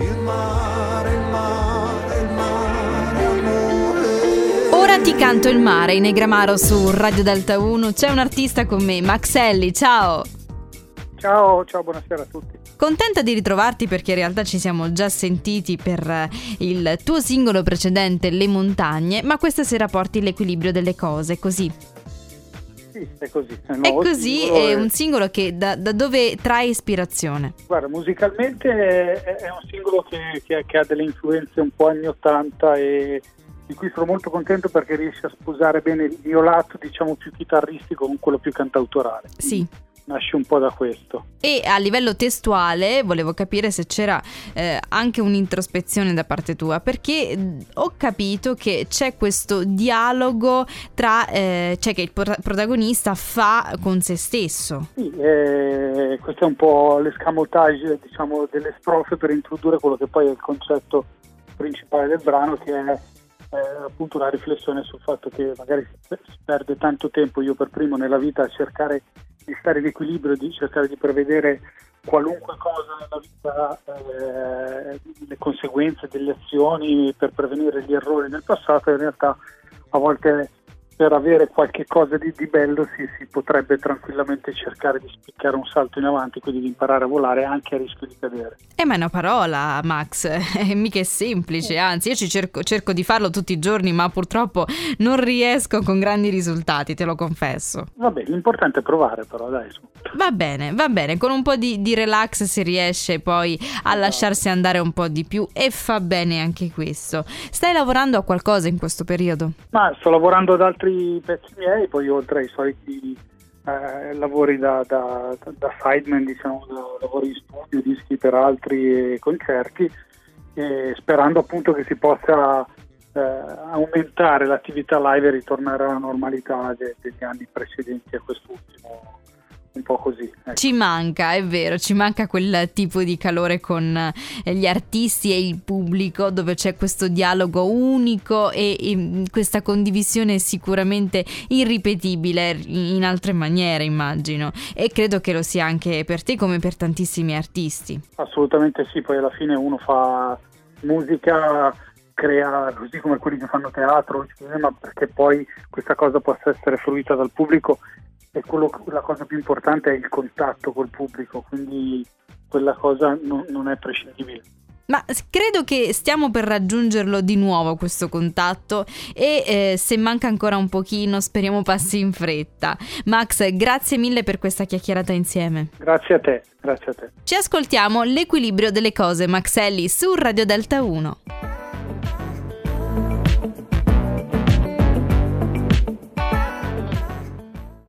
il mare, il mare, il mare, amore. Ora ti canto il mare in Negramaro su Radio Delta 1. C'è un artista con me, Maxelli, ciao! Ciao, ciao, buonasera a tutti. Contenta di ritrovarti perché in realtà ci siamo già sentiti per eh, il tuo singolo precedente Le montagne, ma questa sera porti l'equilibrio delle cose, così. È così. È, È così, è un singolo che da, da dove trae ispirazione? Guarda, musicalmente è, è un singolo che, che- che ha delle influenze un po' anni 80 e di cui sono molto contento perché riesce a sposare bene il mio lato, diciamo, più chitarristico con quello più cantautorale. Sì. Nasce un po' da questo. E a livello testuale volevo capire se c'era eh, anche un'introspezione da parte tua, perché ho capito che c'è questo dialogo tra, eh, cioè che il pro- protagonista fa con se stesso. Sì, eh, questo è un po' l'escamotage, diciamo, delle strofe per introdurre quello che poi è il concetto principale del brano, che è eh, appunto una riflessione sul fatto che magari si perde tanto tempo, io per primo nella vita, a cercare di stare in equilibrio, di cercare di prevedere qualunque cosa nella vita, eh, le conseguenze delle azioni per prevenire gli errori del passato, in realtà a volte per avere qualche cosa di, di bello si, si potrebbe tranquillamente cercare di spiccare un salto in avanti, quindi di imparare a volare anche a rischio di cadere. Eh ma è una parola Max, è mica è semplice, anzi io ci cerco, cerco di farlo tutti i giorni ma purtroppo non riesco con grandi risultati, te lo confesso. Vabbè, l'importante è provare però, dai. su. Va bene, va bene, con un po' di, di relax si riesce poi a lasciarsi andare un po' di più e fa bene anche questo. Stai lavorando a qualcosa in questo periodo? Ma sto lavorando ad altri pezzi miei, poi oltre ai soliti eh, lavori da, da, da sideman, diciamo, da lavori in studio, dischi per altri e concerti, e sperando appunto che si possa eh, aumentare l'attività live e ritornare alla normalità de- degli anni precedenti a quest'ultimo, po' così. ecco. Ci manca, è vero, ci manca quel tipo di calore con eh, gli artisti e il pubblico dove c'è questo dialogo unico e, e questa condivisione sicuramente irripetibile in altre maniere, immagino. E credo che lo sia anche per te come per tantissimi artisti. Assolutamente sì, poi alla fine uno fa musica, crea così come quelli che fanno teatro o cinema, perché poi questa cosa possa essere fruita dal pubblico e quello, la cosa più importante è il contatto col pubblico, quindi quella cosa non, non è prescindibile. Ma credo che stiamo per raggiungerlo di nuovo questo contatto e eh, se manca ancora un pochino speriamo passi in fretta. Max, grazie mille per questa chiacchierata insieme. Grazie a te, grazie a te. Ci ascoltiamo l'equilibrio delle cose Maxelli su Radio Delta 1.